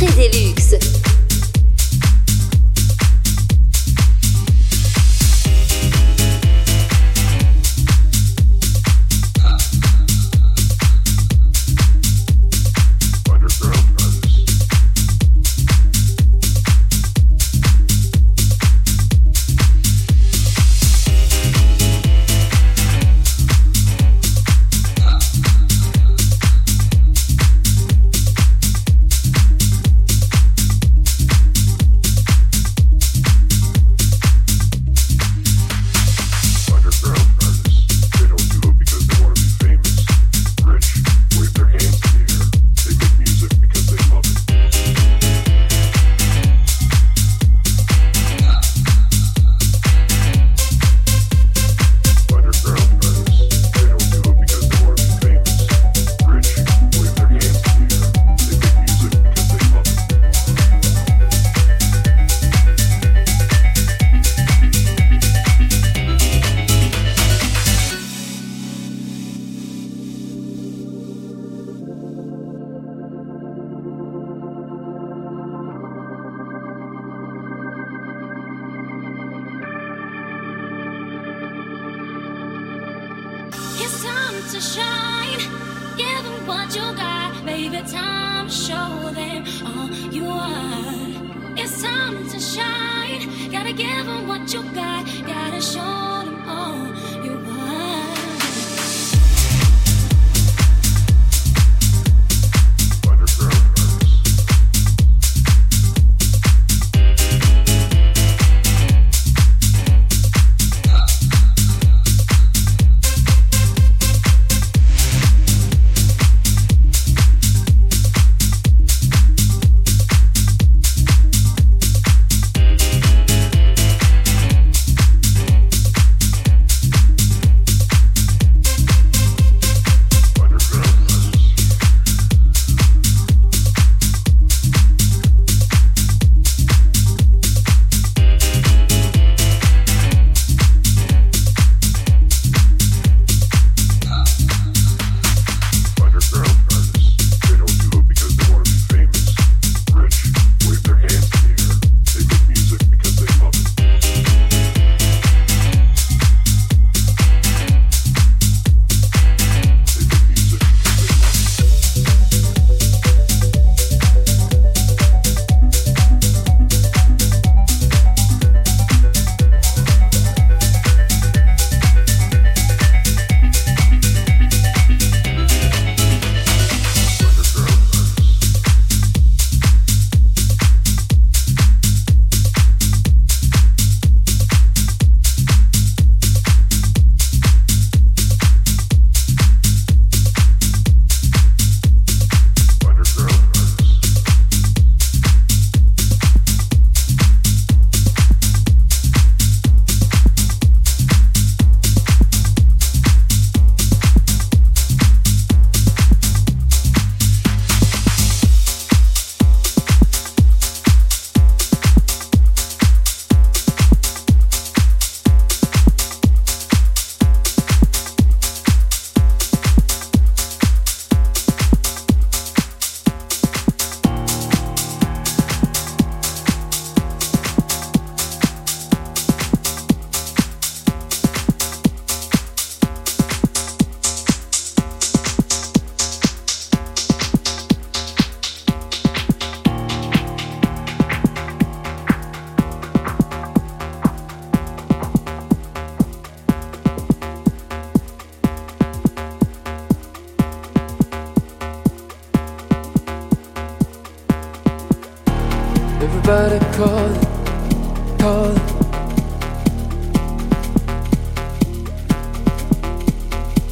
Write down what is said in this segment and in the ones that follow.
Très élu.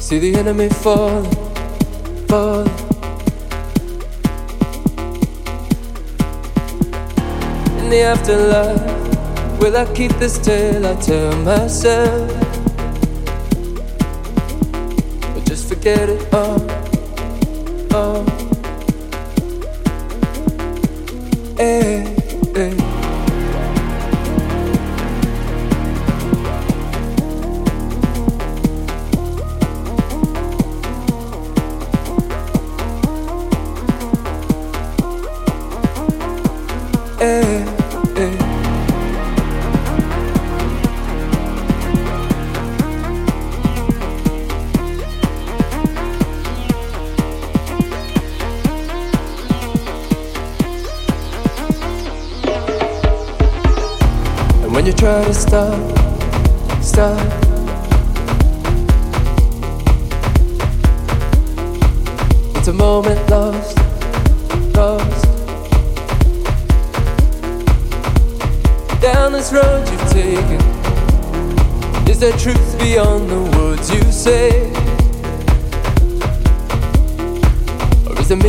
See the enemy fall, fall. In the afterlife, will I keep this tale I tell myself? Or just forget it all. Oh.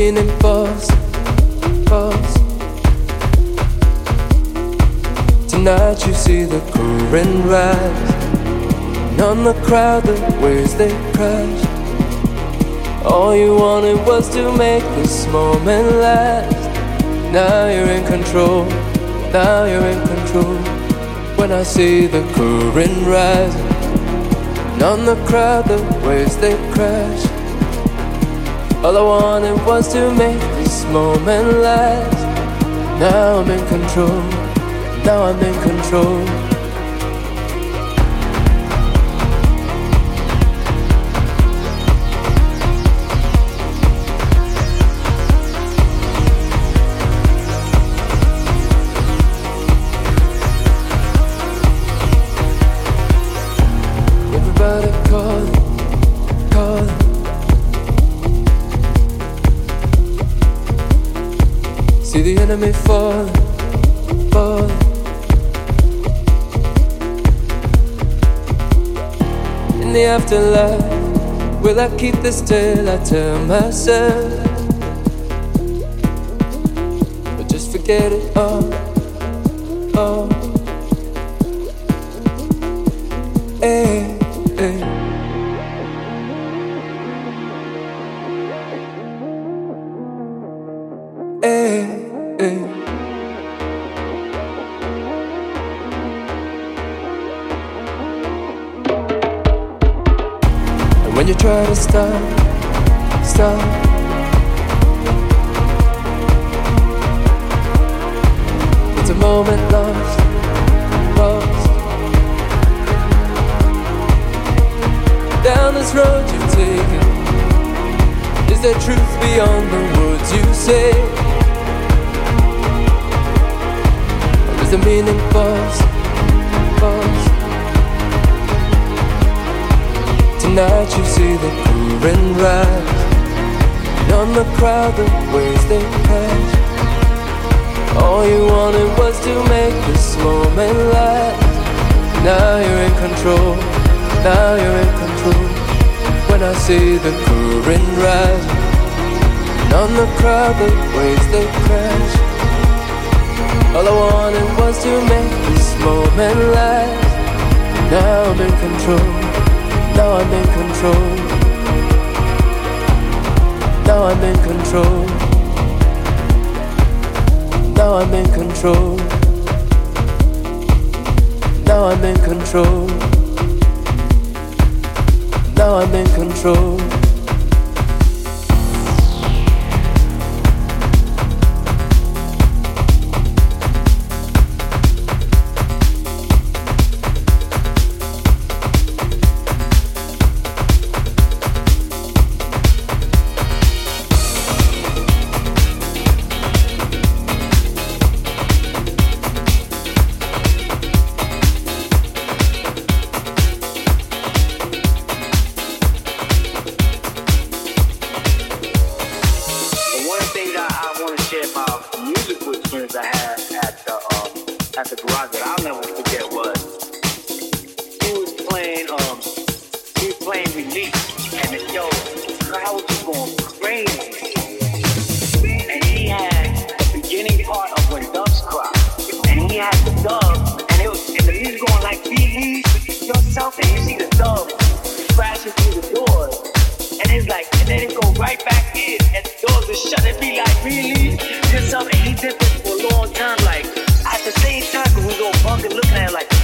Meaning false, false? Tonight you see the current rise. And on the crowd the waves they crash. All you wanted was to make this moment last. Now you're in control, now you're in control. When I see the current rising And on the crowd the waves they crash All I wanted was to make this moment last Now I'm in control now I'm in control. Afterlife? Will I keep this tale I tell myself? Or just forget it all? all? Stop, stop. It's a moment lost, lost. Down this road you've taken, is there truth beyond the words you say? Or is the meaning false, Tonight you see the current rise And on the crowd the waves they crash All you wanted was to make this moment last. Now you're in control, now you're in control. When I see the current rise And on the crowd the waves they crash All I wanted was to make this moment last. Now I'm in control now I'm in control. Now I'm in control. Now I'm in control. Now I'm in control. Now I'm in control. leave yourself and you see the thumb crashing through the door. And it's like, and then it go right back in and the doors are shut be like, really? Yourself something he did this for a long time, like at the same time, cause we go bunk and look at like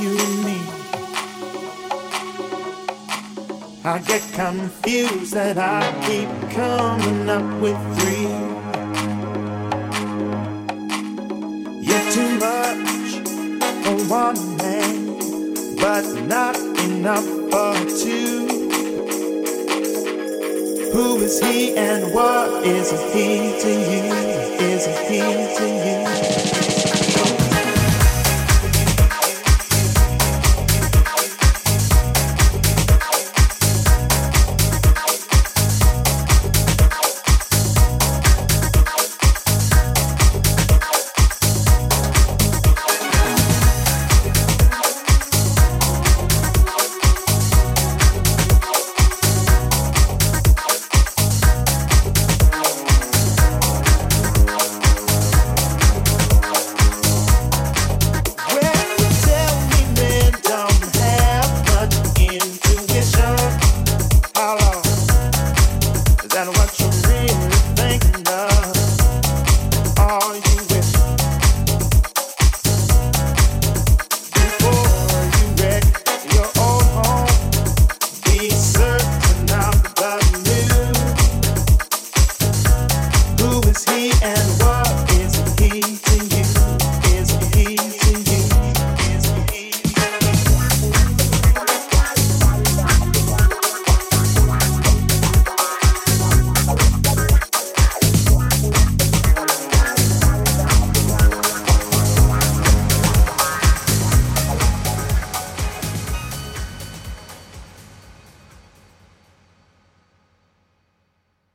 you mean? I get confused that I keep coming up with three. You're too much for one man, but not enough for two. Who is he and what is he to you? Is he to you?